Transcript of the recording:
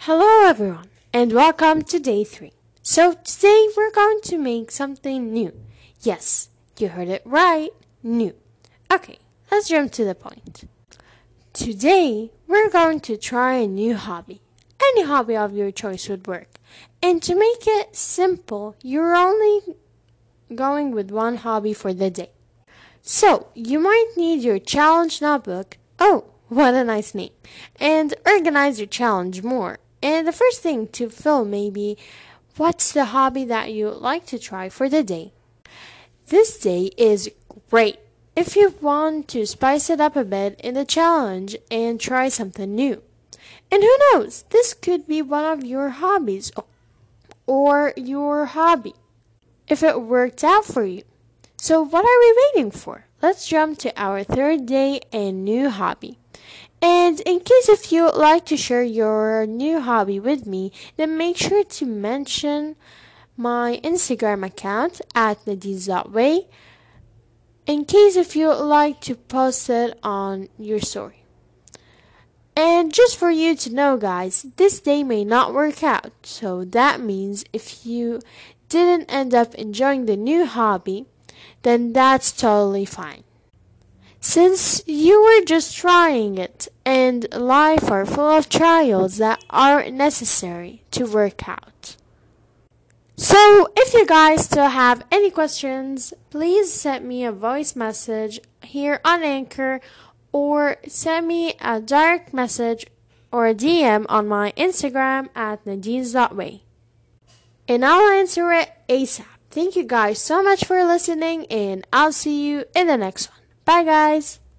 Hello, everyone, and welcome to day three. So, today we're going to make something new. Yes, you heard it right new. Okay, let's jump to the point. Today, we're going to try a new hobby. Any hobby of your choice would work. And to make it simple, you're only going with one hobby for the day. So, you might need your challenge notebook. Oh, what a nice name. And organize your challenge more. And the first thing to fill may be what's the hobby that you like to try for the day? This day is great if you want to spice it up a bit in the challenge and try something new. And who knows, this could be one of your hobbies or your hobby if it worked out for you. So, what are we waiting for? Let's jump to our third day and new hobby. And case if you would like to share your new hobby with me, then make sure to mention my Instagram account at nadine.way in case if you would like to post it on your story. And just for you to know, guys, this day may not work out. So that means if you didn't end up enjoying the new hobby, then that's totally fine. Since you were just trying it, and life are full of trials that are necessary to work out. So, if you guys still have any questions, please send me a voice message here on Anchor or send me a direct message or a DM on my Instagram at nadines.way. And I'll answer it ASAP. Thank you guys so much for listening, and I'll see you in the next one. Bye, guys.